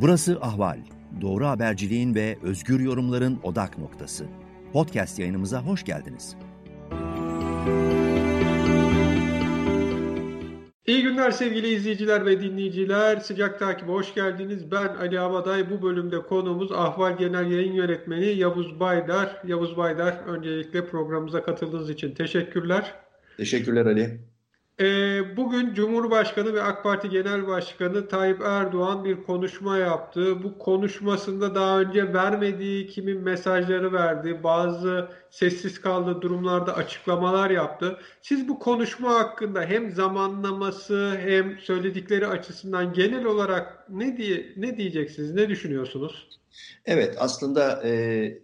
Burası Ahval. Doğru haberciliğin ve özgür yorumların odak noktası. Podcast yayınımıza hoş geldiniz. İyi günler sevgili izleyiciler ve dinleyiciler. Sıcak takibe hoş geldiniz. Ben Ali Abaday. Bu bölümde konuğumuz Ahval Genel Yayın Yönetmeni Yavuz Baydar. Yavuz Baydar öncelikle programımıza katıldığınız için teşekkürler. Teşekkürler Ali. Ee, bugün Cumhurbaşkanı ve AK Parti Genel Başkanı Tayyip Erdoğan bir konuşma yaptı. Bu konuşmasında daha önce vermediği kimin mesajları verdi, bazı sessiz kaldığı durumlarda açıklamalar yaptı. Siz bu konuşma hakkında hem zamanlaması hem söyledikleri açısından genel olarak ne diye ne diyeceksiniz, ne düşünüyorsunuz? Evet, aslında e,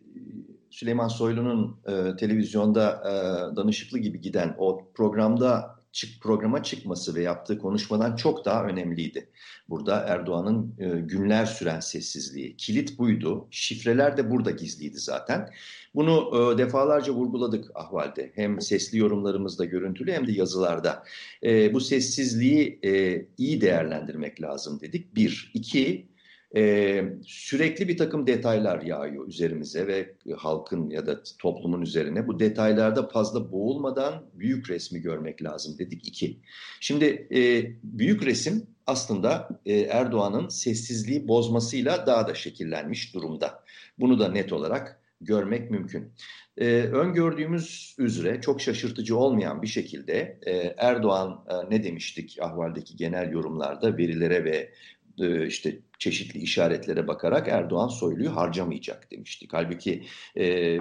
Süleyman Soylu'nun e, televizyonda e, danışıklı gibi giden o programda çık programa çıkması ve yaptığı konuşmadan çok daha önemliydi. Burada Erdoğan'ın e, günler süren sessizliği, kilit buydu. Şifreler de burada gizliydi zaten. Bunu e, defalarca vurguladık ahvalde. Hem sesli yorumlarımızda görüntülü hem de yazılarda. E, bu sessizliği e, iyi değerlendirmek lazım dedik. Bir. iki ee, sürekli bir takım detaylar yağıyor üzerimize ve halkın ya da toplumun üzerine. Bu detaylarda fazla boğulmadan büyük resmi görmek lazım dedik iki. Şimdi e, büyük resim aslında e, Erdoğan'ın sessizliği bozmasıyla daha da şekillenmiş durumda. Bunu da net olarak görmek mümkün. Ee, öngördüğümüz üzere çok şaşırtıcı olmayan bir şekilde e, Erdoğan e, ne demiştik ahvaldeki genel yorumlarda verilere ve e, işte çeşitli işaretlere bakarak Erdoğan Soylu'yu harcamayacak demiştik. Halbuki e,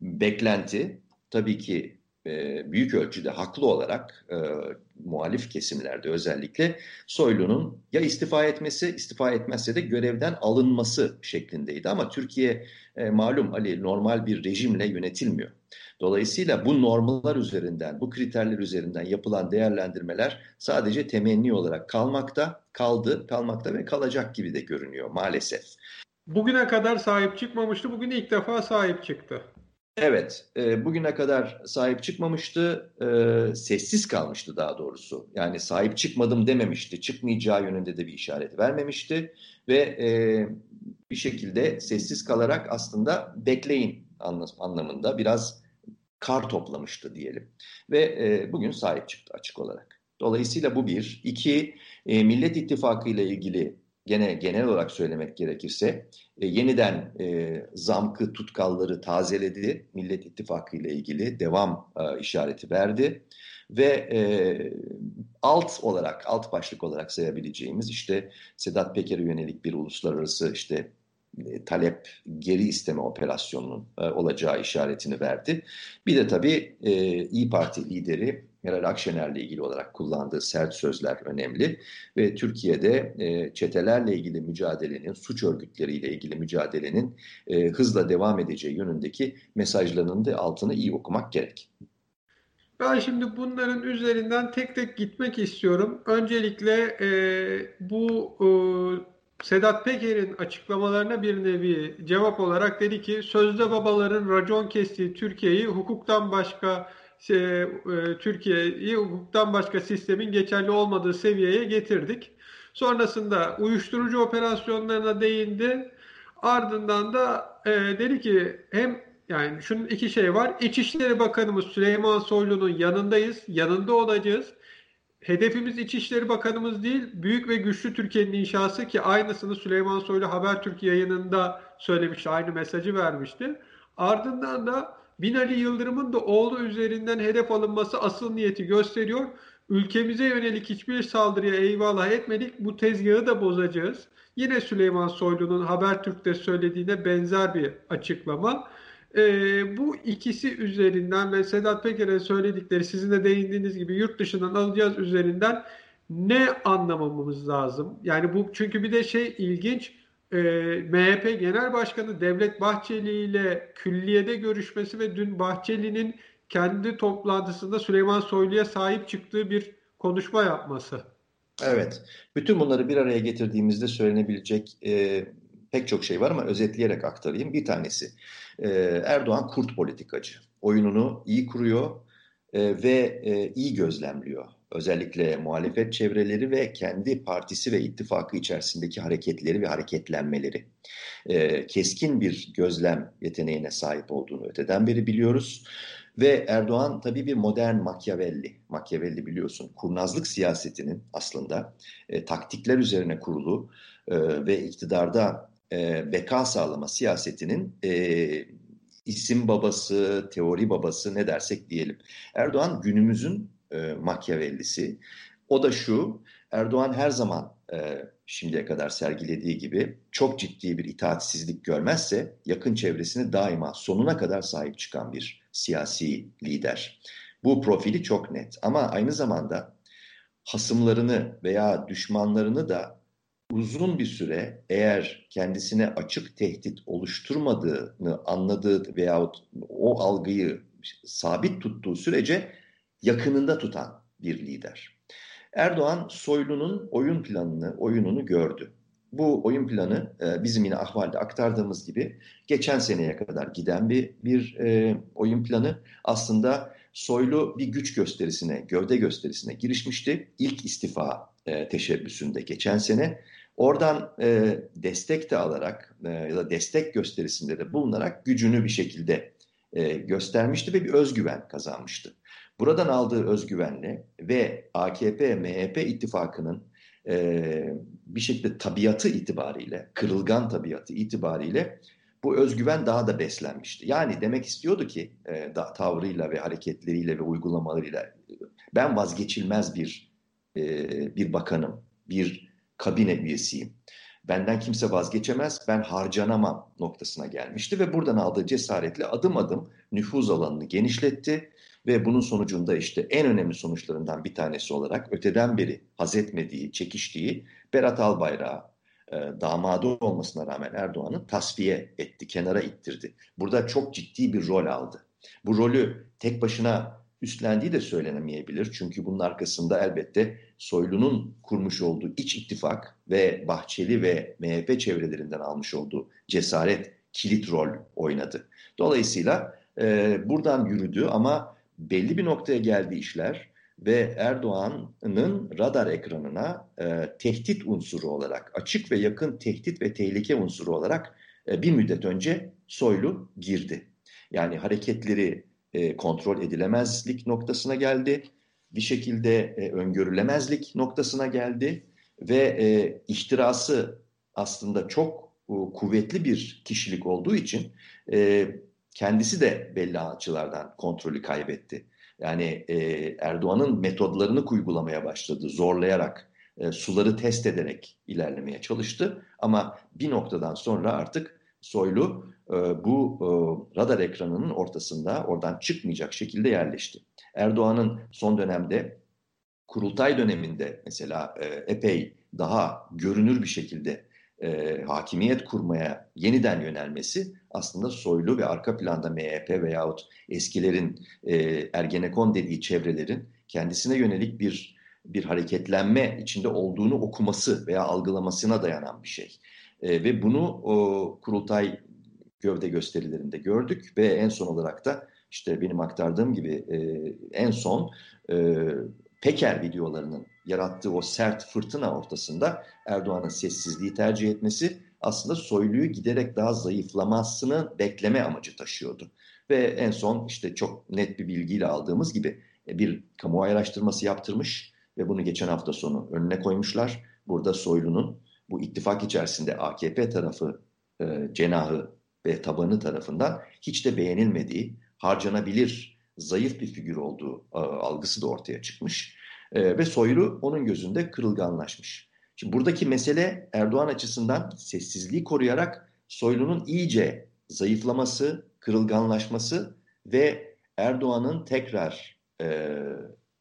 beklenti tabii ki e, büyük ölçüde haklı olarak e, muhalif kesimlerde özellikle Soylu'nun ya istifa etmesi, istifa etmezse de görevden alınması şeklindeydi. Ama Türkiye e, malum Ali normal bir rejimle yönetilmiyor. Dolayısıyla bu normlar üzerinden, bu kriterler üzerinden yapılan değerlendirmeler sadece temenni olarak kalmakta, kaldı, kalmakta ve kalacak gibi de görünüyor maalesef. Bugüne kadar sahip çıkmamıştı, bugün ilk defa sahip çıktı. Evet, e, bugüne kadar sahip çıkmamıştı, e, sessiz kalmıştı daha doğrusu. Yani sahip çıkmadım dememişti, çıkmayacağı yönünde de bir işaret vermemişti. Ve e, bir şekilde sessiz kalarak aslında bekleyin anlamında biraz kar toplamıştı diyelim. Ve e, bugün sahip çıktı açık olarak. Dolayısıyla bu bir. İki, e, Millet İttifakı ile ilgili gene genel olarak söylemek gerekirse e, yeniden e, zamkı tutkalları tazeledi. Millet İttifakı ile ilgili devam e, işareti verdi. Ve e, alt olarak, alt başlık olarak sayabileceğimiz işte Sedat Peker'e yönelik bir uluslararası işte talep geri isteme operasyonunun e, olacağı işaretini verdi. Bir de tabii e, İyi Parti lideri Meral Akşener'le ilgili olarak kullandığı sert sözler önemli ve Türkiye'de e, çetelerle ilgili mücadelenin, suç örgütleriyle ilgili mücadelenin e, hızla devam edeceği yönündeki mesajlarının da altını iyi okumak gerek. Ben şimdi bunların üzerinden tek tek gitmek istiyorum. Öncelikle e, bu e, Sedat Peker'in açıklamalarına bir nevi cevap olarak dedi ki sözde babaların racon kestiği Türkiye'yi hukuktan başka şey, e, Türkiye'yi hukuktan başka sistemin geçerli olmadığı seviyeye getirdik. Sonrasında uyuşturucu operasyonlarına değindi. Ardından da e, dedi ki hem yani şunun iki şey var. İçişleri Bakanımız Süleyman Soylu'nun yanındayız, yanında olacağız. Hedefimiz İçişleri Bakanımız değil, büyük ve güçlü Türkiye'nin inşası ki aynısını Süleyman Soylu Habertürk yayınında söylemişti, aynı mesajı vermişti. Ardından da Binali Yıldırım'ın da oğlu üzerinden hedef alınması asıl niyeti gösteriyor. Ülkemize yönelik hiçbir saldırıya eyvallah etmedik, bu tezgahı da bozacağız. Yine Süleyman Soylu'nun Habertürk'te söylediğine benzer bir açıklama. E, bu ikisi üzerinden ve Sedat Peker'e söyledikleri sizin de değindiğiniz gibi yurt dışından alacağız üzerinden ne anlamamız lazım? Yani bu çünkü bir de şey ilginç e, MHP Genel Başkanı Devlet Bahçeli ile külliyede görüşmesi ve dün Bahçeli'nin kendi toplantısında Süleyman Soylu'ya sahip çıktığı bir konuşma yapması. Evet. Bütün bunları bir araya getirdiğimizde söylenebilecek e, pek çok şey var ama özetleyerek aktarayım. Bir tanesi e, Erdoğan kurt politikacı. Oyununu iyi kuruyor e, ve e, iyi gözlemliyor. özellikle muhalefet çevreleri ve kendi partisi ve ittifakı içerisindeki hareketleri ve hareketlenmeleri. E, keskin bir gözlem yeteneğine sahip olduğunu öteden beri biliyoruz. Ve Erdoğan tabii bir modern Machiavelli. Machiavelli biliyorsun kurnazlık siyasetinin aslında e, taktikler üzerine kurulu e, ve iktidarda e, beka sağlama siyasetinin e, isim babası, teori babası ne dersek diyelim. Erdoğan günümüzün e, Machiavellisi. O da şu, Erdoğan her zaman e, şimdiye kadar sergilediği gibi çok ciddi bir itaatsizlik görmezse yakın çevresini daima sonuna kadar sahip çıkan bir siyasi lider. Bu profili çok net ama aynı zamanda hasımlarını veya düşmanlarını da uzun bir süre eğer kendisine açık tehdit oluşturmadığını anladığı veyahut o algıyı sabit tuttuğu sürece yakınında tutan bir lider. Erdoğan Soylu'nun oyun planını, oyununu gördü. Bu oyun planı e, bizim yine ahvalde aktardığımız gibi geçen seneye kadar giden bir, bir e, oyun planı. Aslında Soylu bir güç gösterisine, gövde gösterisine girişmişti. İlk istifa e, teşebbüsünde geçen sene. Oradan e, destek de alarak e, ya da destek gösterisinde de bulunarak gücünü bir şekilde e, göstermişti ve bir özgüven kazanmıştı. Buradan aldığı özgüvenle ve AKP-MHP ittifakının e, bir şekilde tabiatı itibariyle, kırılgan tabiatı itibariyle bu özgüven daha da beslenmişti. Yani demek istiyordu ki e, da, tavrıyla ve hareketleriyle ve uygulamalarıyla ben vazgeçilmez bir e, bir bakanım, bir kabine üyesiyim. Benden kimse vazgeçemez, ben harcanamam noktasına gelmişti ve buradan aldığı cesaretle adım adım nüfuz alanını genişletti ve bunun sonucunda işte en önemli sonuçlarından bir tanesi olarak öteden beri haz etmediği, çekiştiği Berat Albayrak'ı e, damadı olmasına rağmen Erdoğan'ı tasfiye etti, kenara ittirdi. Burada çok ciddi bir rol aldı. Bu rolü tek başına üstlendiği de söylenemeyebilir. Çünkü bunun arkasında elbette Soylu'nun kurmuş olduğu iç ittifak ve Bahçeli ve MHP çevrelerinden almış olduğu cesaret kilit rol oynadı. Dolayısıyla e, buradan yürüdü ama belli bir noktaya geldi işler ve Erdoğan'ın radar ekranına e, tehdit unsuru olarak, açık ve yakın tehdit ve tehlike unsuru olarak e, bir müddet önce Soylu girdi. Yani hareketleri e, kontrol edilemezlik noktasına geldi. Bir şekilde e, öngörülemezlik noktasına geldi ve e, ihtirası aslında çok e, kuvvetli bir kişilik olduğu için e, kendisi de belli açılardan kontrolü kaybetti. Yani e, Erdoğan'ın metodlarını uygulamaya başladı, zorlayarak, e, suları test ederek ilerlemeye çalıştı. Ama bir noktadan sonra artık Soylu e, bu e, radar ekranının ortasında oradan çıkmayacak şekilde yerleşti. Erdoğan'ın son dönemde kurultay döneminde mesela e, epey daha görünür bir şekilde e, hakimiyet kurmaya yeniden yönelmesi aslında soylu ve arka planda MHP veyahut eskilerin e, Ergenekon dediği çevrelerin kendisine yönelik bir bir hareketlenme içinde olduğunu okuması veya algılamasına dayanan bir şey. E, ve bunu o, kurultay gövde gösterilerinde gördük ve en son olarak da işte benim aktardığım gibi e, en son e, Peker videolarının yarattığı o sert fırtına ortasında Erdoğan'ın sessizliği tercih etmesi aslında soyluyu giderek daha zayıflamasını bekleme amacı taşıyordu. Ve en son işte çok net bir bilgiyle aldığımız gibi e, bir kamuoyu araştırması yaptırmış ve bunu geçen hafta sonu önüne koymuşlar. Burada Soylu'nun bu ittifak içerisinde AKP tarafı e, cenahı ve tabanı tarafından hiç de beğenilmediği, harcanabilir, zayıf bir figür olduğu e, algısı da ortaya çıkmış. E, ve Soylu onun gözünde kırılganlaşmış. Şimdi buradaki mesele Erdoğan açısından sessizliği koruyarak Soylu'nun iyice zayıflaması, kırılganlaşması ve Erdoğan'ın tekrar e,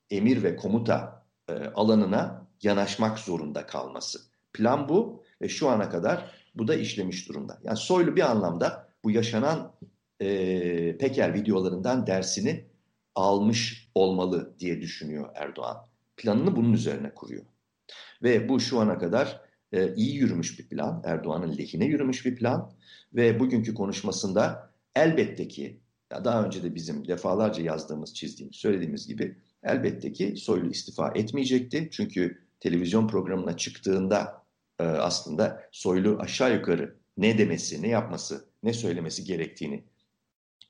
emir ve komuta e, alanına yanaşmak zorunda kalması. Plan bu ve şu ana kadar bu da işlemiş durumda. Yani Soylu bir anlamda bu yaşanan e, Peker videolarından dersini almış olmalı diye düşünüyor Erdoğan. Planını bunun üzerine kuruyor. Ve bu şu ana kadar e, iyi yürümüş bir plan, Erdoğan'ın lehine yürümüş bir plan ve bugünkü konuşmasında elbette ki daha önce de bizim defalarca yazdığımız, çizdiğimiz, söylediğimiz gibi elbette ki Soylu istifa etmeyecekti. Çünkü televizyon programına çıktığında e, aslında Soylu aşağı yukarı ne demesi, ne yapması, ne söylemesi gerektiğini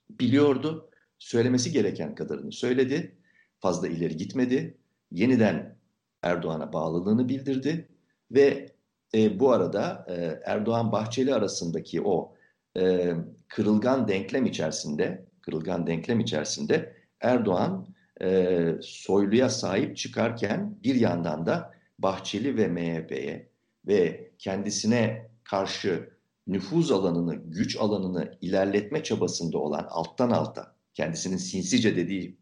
biliyordu. Söylemesi gereken kadarını söyledi. Fazla ileri gitmedi. Yeniden Erdoğan'a bağlılığını bildirdi ve e, bu arada e, Erdoğan-Bahçeli arasındaki o e, kırılgan denklem içerisinde, kırılgan denklem içerisinde Erdoğan e, Soylu'ya sahip çıkarken bir yandan da Bahçeli ve MHP'ye ve kendisine karşı nüfuz alanını, güç alanını ilerletme çabasında olan alttan alta, kendisinin sinsice dediği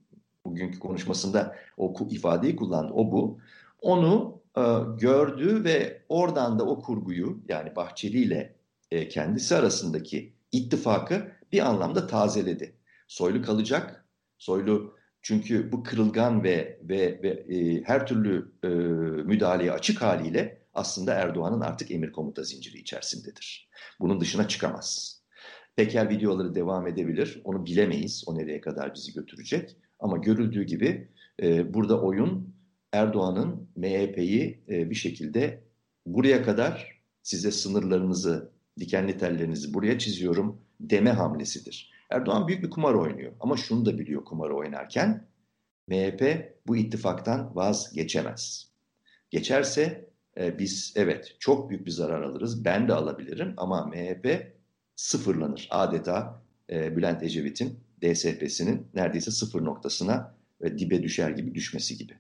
bugünkü konuşmasında o ifadeyi kullandı, o bu. Onu e, gördü ve oradan da o kurguyu yani Bahçeli ile e, kendisi arasındaki ittifakı bir anlamda tazeledi. Soylu kalacak. Soylu çünkü bu kırılgan ve ve, ve e, her türlü e, müdahaleye açık haliyle aslında Erdoğan'ın artık emir komuta zinciri içerisindedir. Bunun dışına çıkamaz. Peker videoları devam edebilir. Onu bilemeyiz. O nereye kadar bizi götürecek. Ama görüldüğü gibi e, burada oyun Erdoğan'ın MHP'yi e, bir şekilde buraya kadar size sınırlarınızı, dikenli tellerinizi buraya çiziyorum deme hamlesidir. Erdoğan büyük bir kumar oynuyor ama şunu da biliyor kumarı oynarken MHP bu ittifaktan vazgeçemez. Geçerse e, biz evet çok büyük bir zarar alırız. Ben de alabilirim ama MHP sıfırlanır. Adeta e, Bülent Ecevit'in DSP'sinin neredeyse sıfır noktasına e, dibe düşer gibi düşmesi gibi.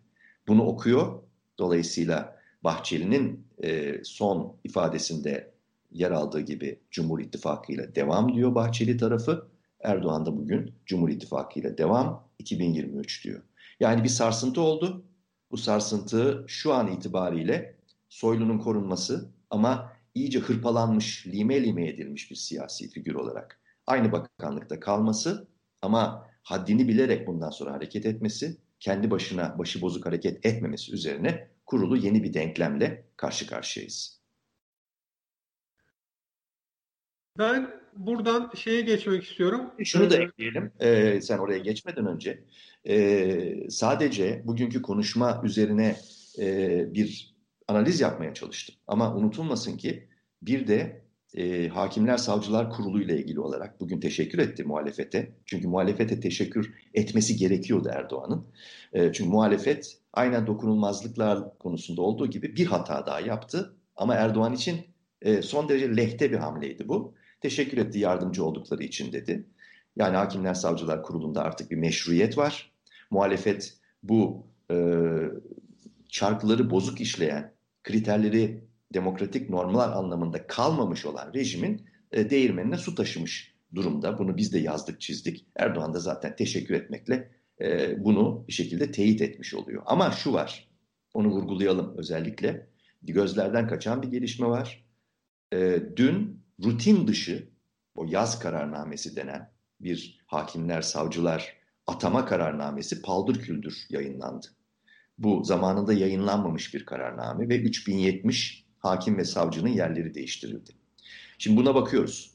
Bunu okuyor. Dolayısıyla Bahçeli'nin e, son ifadesinde yer aldığı gibi Cumhur İttifakı ile devam diyor Bahçeli tarafı. Erdoğan da bugün Cumhur İttifakı ile devam 2023 diyor. Yani bir sarsıntı oldu. Bu sarsıntı şu an itibariyle Soylu'nun korunması ama iyice hırpalanmış, lime lime edilmiş bir siyasi figür olarak aynı bakanlıkta kalması ama haddini bilerek bundan sonra hareket etmesi, kendi başına başı bozuk hareket etmemesi üzerine kurulu yeni bir denklemle karşı karşıyayız. Ben buradan şeye geçmek istiyorum. Şunu da ekleyelim. Ee, sen oraya geçmeden önce. Ee, sadece bugünkü konuşma üzerine e, bir analiz yapmaya çalıştım. Ama unutulmasın ki bir de e, Hakimler Savcılar Kurulu ile ilgili olarak bugün teşekkür etti muhalefete. Çünkü muhalefete teşekkür etmesi gerekiyordu Erdoğan'ın. E, çünkü muhalefet aynen dokunulmazlıklar konusunda olduğu gibi bir hata daha yaptı. Ama Erdoğan için e, son derece lehte bir hamleydi bu. Teşekkür etti yardımcı oldukları için dedi. Yani Hakimler Savcılar Kurulu'nda artık bir meşruiyet var. Muhalefet bu e, çarkları bozuk işleyen, kriterleri demokratik normlar anlamında kalmamış olan rejimin e, değirmenine su taşımış durumda. Bunu biz de yazdık çizdik. Erdoğan da zaten teşekkür etmekle e, bunu bir şekilde teyit etmiş oluyor. Ama şu var, onu vurgulayalım özellikle. Gözlerden kaçan bir gelişme var. E, dün rutin dışı o yaz kararnamesi denen bir hakimler, savcılar atama kararnamesi paldır küldür yayınlandı. Bu zamanında yayınlanmamış bir kararname ve 3070 hakim ve savcının yerleri değiştirildi. Şimdi buna bakıyoruz.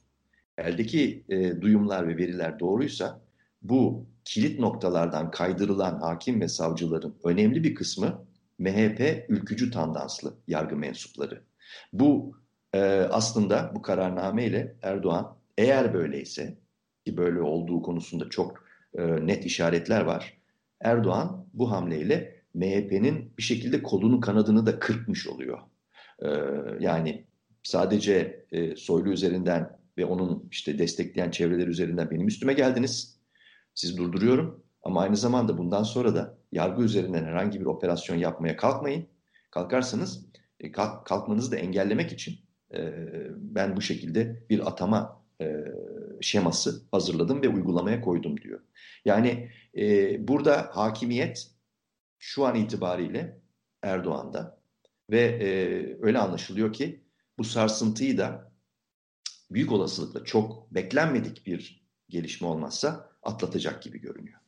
Eldeki e, duyumlar ve veriler doğruysa bu kilit noktalardan kaydırılan hakim ve savcıların önemli bir kısmı MHP ülkücü tandanslı yargı mensupları. Bu e, aslında bu kararname ile Erdoğan eğer böyleyse ki böyle olduğu konusunda çok e, net işaretler var. Erdoğan bu hamleyle MHP'nin bir şekilde kolunu kanadını da kırpmış oluyor. E, yani sadece e, Soylu üzerinden ve onun işte destekleyen çevreler üzerinden benim üstüme geldiniz. Sizi durduruyorum ama aynı zamanda bundan sonra da yargı üzerinden herhangi bir operasyon yapmaya kalkmayın. Kalkarsanız e, kalk, kalkmanızı da engellemek için e, ben bu şekilde bir atama e, şeması hazırladım ve uygulamaya koydum diyor. Yani e, burada hakimiyet şu an itibariyle Erdoğan'da ve e, öyle anlaşılıyor ki bu sarsıntıyı da büyük olasılıkla çok beklenmedik bir gelişme olmazsa atlatacak gibi görünüyor.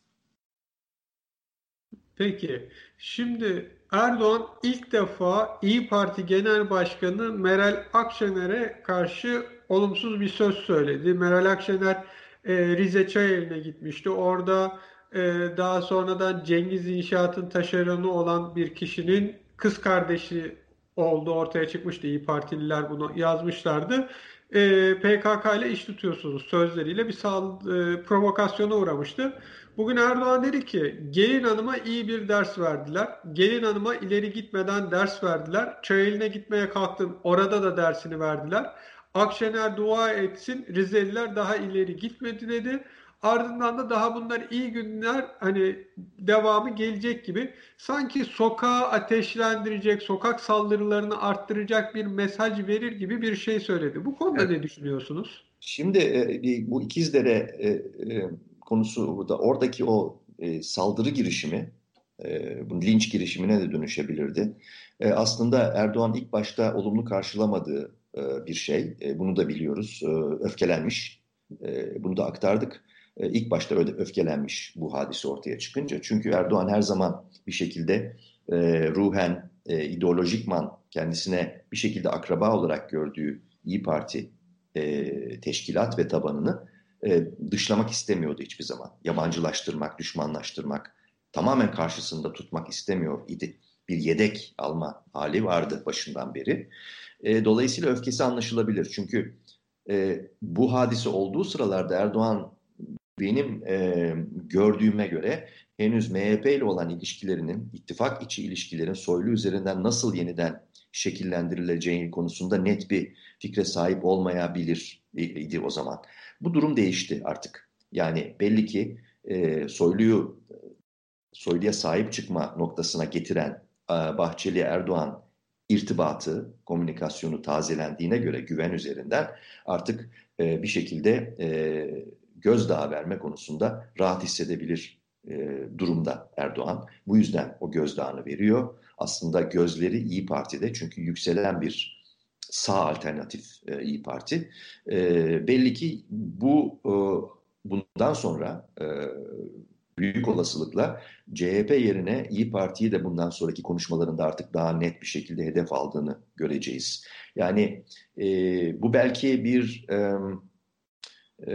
Peki, şimdi Erdoğan ilk defa İyi Parti Genel Başkanı Meral Akşener'e karşı olumsuz bir söz söyledi. Meral Akşener e, Rize Çayeli'ne gitmişti. Orada e, daha sonradan Cengiz İnşaat'ın taşeronu olan bir kişinin kız kardeşi olduğu ortaya çıkmıştı. İyi Partililer bunu yazmışlardı. E, PKK ile iş tutuyorsunuz sözleriyle bir sal, e, provokasyona uğramıştı. Bugün Erdoğan dedi ki gelin hanıma iyi bir ders verdiler. Gelin hanıma ileri gitmeden ders verdiler. Çayeli'ne gitmeye kalktım orada da dersini verdiler. Akşener dua etsin Rizeliler daha ileri gitmedi dedi. Ardından da daha bunlar iyi günler hani devamı gelecek gibi sanki sokağı ateşlendirecek, sokak saldırılarını arttıracak bir mesaj verir gibi bir şey söyledi. Bu konuda evet. ne düşünüyorsunuz? Şimdi e, bu İkizdere e, e, konusu burada oradaki o saldırı girişimi bu linç girişimine de dönüşebilirdi. Aslında Erdoğan ilk başta olumlu karşılamadığı bir şey. Bunu da biliyoruz. Öfkelenmiş. Bunu da aktardık. E, ilk başta öyle öfkelenmiş bu hadise ortaya çıkınca. Çünkü Erdoğan her zaman bir şekilde e, ruhen, e, ideolojikman kendisine bir şekilde akraba olarak gördüğü İyi Parti e, teşkilat ve tabanını e, dışlamak istemiyordu hiçbir zaman. Yabancılaştırmak, düşmanlaştırmak, tamamen karşısında tutmak istemiyor idi. Bir yedek alma hali vardı başından beri. E, dolayısıyla öfkesi anlaşılabilir. Çünkü e, bu hadise olduğu sıralarda Erdoğan benim e, gördüğüme göre henüz MHP ile olan ilişkilerinin, ittifak içi ilişkilerin soylu üzerinden nasıl yeniden şekillendirileceği konusunda net bir fikre sahip olmayabilir idi o zaman. Bu durum değişti artık. Yani belli ki e, soyluyu soyluya sahip çıkma noktasına getiren e, Bahçeli Erdoğan irtibatı, komünikasyonu tazelendiğine göre güven üzerinden artık e, bir şekilde e, gözdağı verme konusunda rahat hissedebilir e, durumda Erdoğan. Bu yüzden o gözdağını veriyor. Aslında gözleri İyi Parti'de çünkü yükselen bir sağ alternatif e, İyi Parti. E, belli ki bu e, bundan sonra e, büyük olasılıkla CHP yerine İyi Parti'yi de bundan sonraki konuşmalarında artık daha net bir şekilde hedef aldığını göreceğiz. Yani e, bu belki bir... E, e,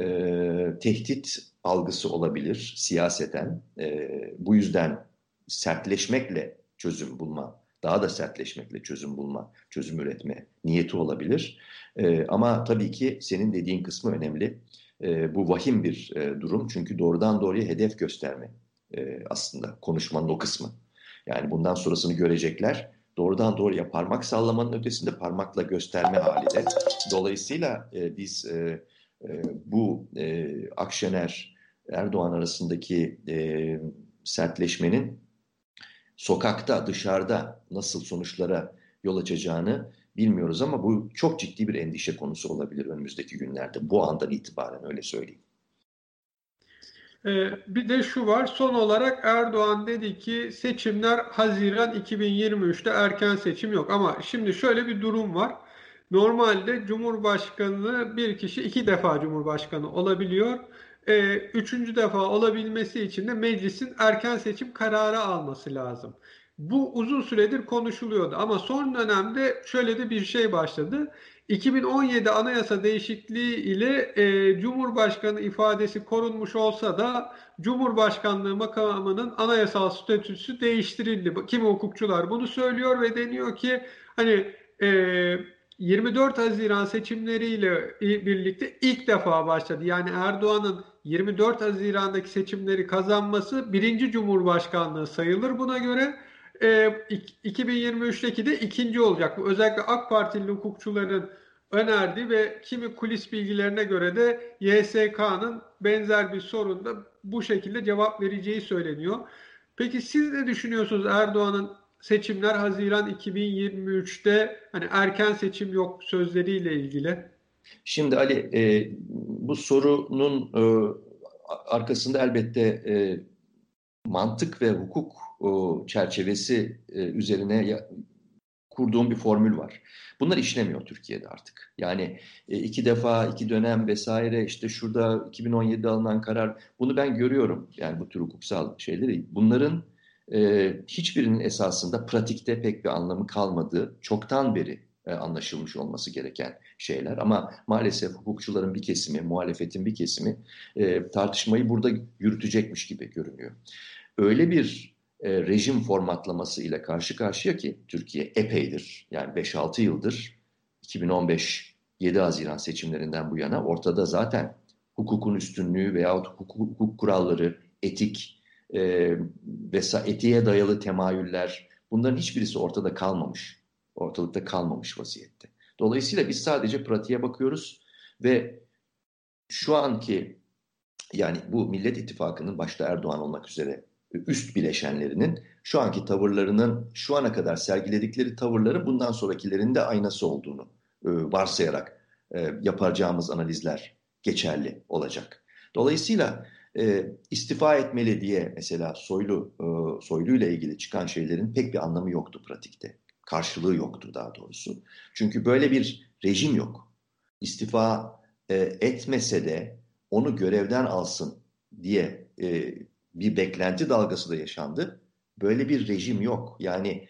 tehdit algısı olabilir siyaseten. E, bu yüzden sertleşmekle çözüm bulma, daha da sertleşmekle çözüm bulma, çözüm üretme niyeti olabilir. E, ama tabii ki senin dediğin kısmı önemli. E, bu vahim bir e, durum çünkü doğrudan doğruya hedef gösterme e, aslında konuşmanın o kısmı. Yani bundan sonrasını görecekler. Doğrudan doğruya parmak sallamanın ötesinde parmakla gösterme hali de. Dolayısıyla e, biz e, bu e, Akşener Erdoğan arasındaki e, sertleşmenin sokakta, dışarıda nasıl sonuçlara yol açacağını bilmiyoruz ama bu çok ciddi bir endişe konusu olabilir önümüzdeki günlerde. Bu andan itibaren öyle söyleyeyim. Ee, bir de şu var. Son olarak Erdoğan dedi ki seçimler Haziran 2023'te erken seçim yok. Ama şimdi şöyle bir durum var. Normalde Cumhurbaşkanı bir kişi iki defa Cumhurbaşkanı olabiliyor. Ee, üçüncü defa olabilmesi için de meclisin erken seçim kararı alması lazım. Bu uzun süredir konuşuluyordu ama son dönemde şöyle de bir şey başladı. 2017 anayasa değişikliği ile e, Cumhurbaşkanı ifadesi korunmuş olsa da Cumhurbaşkanlığı makamının anayasal statüsü değiştirildi. Kimi hukukçular bunu söylüyor ve deniyor ki hani e, 24 Haziran seçimleriyle birlikte ilk defa başladı. Yani Erdoğan'ın 24 Haziran'daki seçimleri kazanması birinci Cumhurbaşkanlığı sayılır buna göre. E, 2023'teki de ikinci olacak. Bu özellikle AK Partili hukukçuların önerdiği ve kimi kulis bilgilerine göre de YSK'nın benzer bir sorunda bu şekilde cevap vereceği söyleniyor. Peki siz ne düşünüyorsunuz Erdoğan'ın seçimler Haziran 2023'te hani erken seçim yok sözleriyle ilgili? Şimdi Ali e, bu sorunun e, arkasında elbette e, mantık ve hukuk e, çerçevesi e, üzerine ya, kurduğum bir formül var. Bunlar işlemiyor Türkiye'de artık. Yani e, iki defa, iki dönem vesaire işte şurada 2017'de alınan karar bunu ben görüyorum. Yani bu tür hukuksal şeyleri. Bunların e, hiçbirinin esasında pratikte pek bir anlamı kalmadığı çoktan beri e, anlaşılmış olması gereken şeyler. Ama maalesef hukukçuların bir kesimi, muhalefetin bir kesimi e, tartışmayı burada yürütecekmiş gibi görünüyor. Öyle bir e, rejim formatlaması ile karşı karşıya ki Türkiye epeydir yani 5-6 yıldır 2015 7 Haziran seçimlerinden bu yana ortada zaten hukukun üstünlüğü veyahut hukuk, hukuk kuralları, etik e, ve etiğe dayalı temayüller bunların hiçbirisi ortada kalmamış. Ortalıkta kalmamış vaziyette. Dolayısıyla biz sadece pratiğe bakıyoruz ve şu anki yani bu Millet İttifakı'nın başta Erdoğan olmak üzere üst bileşenlerinin şu anki tavırlarının şu ana kadar sergiledikleri tavırları bundan sonrakilerin de aynası olduğunu e, varsayarak e, yapacağımız analizler geçerli olacak. Dolayısıyla e, istifa etmeli diye mesela Soylu e, Soylu ile ilgili çıkan şeylerin pek bir anlamı yoktu pratikte. Karşılığı yoktu daha doğrusu. Çünkü böyle bir rejim yok. İstifa e, etmese de onu görevden alsın diye e, bir beklenti dalgası da yaşandı. Böyle bir rejim yok. Yani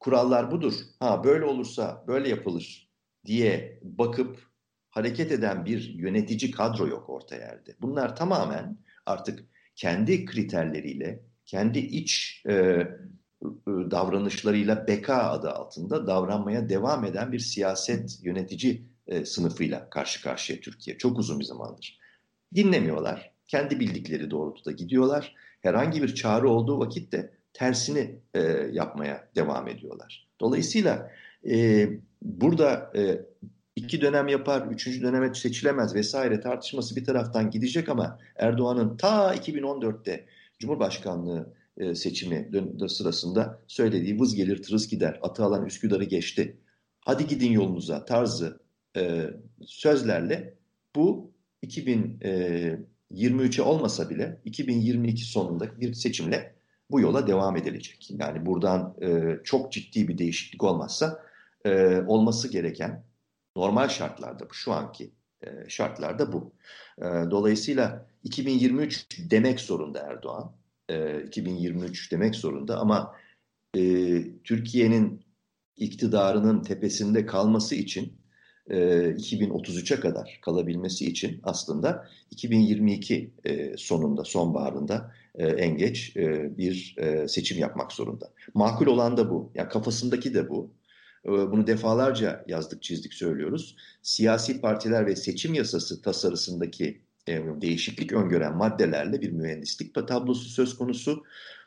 kurallar budur. Ha böyle olursa böyle yapılır diye bakıp hareket eden bir yönetici kadro yok orta yerde. Bunlar tamamen artık kendi kriterleriyle, kendi iç e, e, davranışlarıyla beka adı altında davranmaya devam eden bir siyaset yönetici e, sınıfıyla karşı karşıya Türkiye. Çok uzun bir zamandır. Dinlemiyorlar. Kendi bildikleri doğrultuda gidiyorlar. Herhangi bir çağrı olduğu vakit de tersini e, yapmaya devam ediyorlar. Dolayısıyla e, burada e, iki dönem yapar, üçüncü döneme seçilemez vesaire tartışması bir taraftan gidecek ama Erdoğan'ın ta 2014'te Cumhurbaşkanlığı e, seçimi sırasında söylediği vız gelir tırız gider, atı alan Üsküdar'ı geçti. Hadi gidin yolunuza tarzı e, sözlerle bu 2023'e olmasa bile 2022 sonunda bir seçimle bu yola devam edilecek. Yani buradan e, çok ciddi bir değişiklik olmazsa e, olması gereken normal şartlarda bu, şu anki e, şartlarda bu. E, dolayısıyla 2023 demek zorunda Erdoğan. E, 2023 demek zorunda ama e, Türkiye'nin iktidarının tepesinde kalması için e, 2033'e kadar kalabilmesi için aslında 2022 e, sonunda, sonbaharında e, en geç e, bir e, seçim yapmak zorunda. Makul olan da bu. Yani kafasındaki de bu. Ee, bunu defalarca yazdık, çizdik, söylüyoruz. Siyasi partiler ve seçim yasası tasarısındaki e, değişiklik öngören maddelerle bir mühendislik tablosu söz konusu.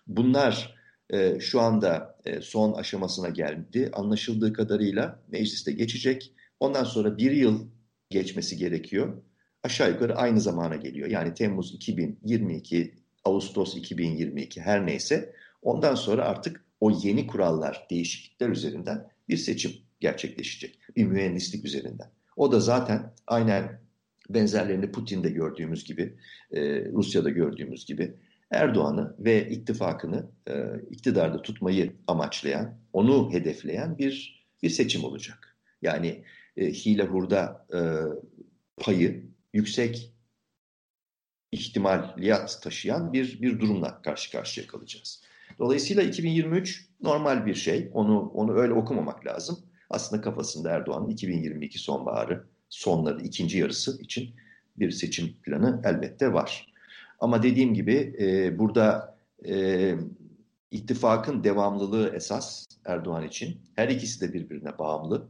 Bunlar e, şu anda e, son aşamasına geldi. Anlaşıldığı kadarıyla mecliste geçecek. Ondan sonra bir yıl geçmesi gerekiyor. Aşağı yukarı aynı zamana geliyor. Yani Temmuz 2022, Ağustos 2022 her neyse. Ondan sonra artık o yeni kurallar, değişiklikler üzerinden bir seçim gerçekleşecek. Bir mühendislik üzerinden. O da zaten aynen benzerlerini Putin'de gördüğümüz gibi, e, Rusya'da gördüğümüz gibi Erdoğan'ı ve ittifakını e, iktidarda tutmayı amaçlayan, onu hedefleyen bir bir seçim olacak. Yani e, hile hurda e, payı yüksek ihtimaliyat taşıyan bir bir durumla karşı karşıya kalacağız. Dolayısıyla 2023 normal bir şey. Onu onu öyle okumamak lazım. Aslında kafasında Erdoğan'ın 2022 sonbaharı, sonları, ikinci yarısı için bir seçim planı elbette var. Ama dediğim gibi e, burada e, ittifakın devamlılığı esas Erdoğan için. Her ikisi de birbirine bağımlı.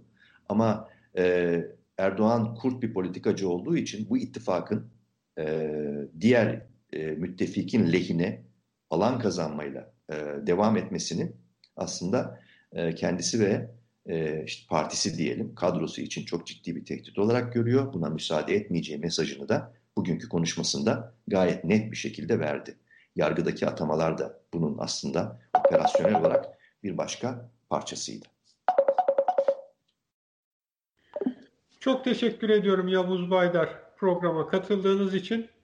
Ama e, Erdoğan kurt bir politikacı olduğu için bu ittifakın e, diğer e, müttefikin lehine alan kazanmayla e, devam etmesini aslında e, kendisi ve e, işte partisi diyelim kadrosu için çok ciddi bir tehdit olarak görüyor. Buna müsaade etmeyeceği mesajını da bugünkü konuşmasında gayet net bir şekilde verdi. Yargıdaki atamalar da bunun aslında operasyonel olarak bir başka parçasıydı. Çok teşekkür ediyorum Yavuz Baydar programa katıldığınız için.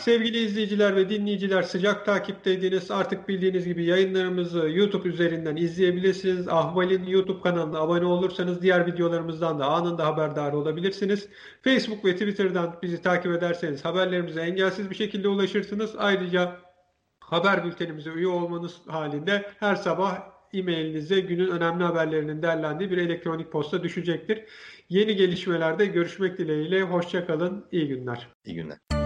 Sevgili izleyiciler ve dinleyiciler sıcak takipteydiniz. Artık bildiğiniz gibi yayınlarımızı YouTube üzerinden izleyebilirsiniz. Ahval'in YouTube kanalına abone olursanız diğer videolarımızdan da anında haberdar olabilirsiniz. Facebook ve Twitter'dan bizi takip ederseniz haberlerimize engelsiz bir şekilde ulaşırsınız. Ayrıca haber bültenimize üye olmanız halinde her sabah e-mailinize günün önemli haberlerinin derlendiği bir elektronik posta düşecektir. Yeni gelişmelerde görüşmek dileğiyle. Hoşçakalın. İyi günler. İyi günler.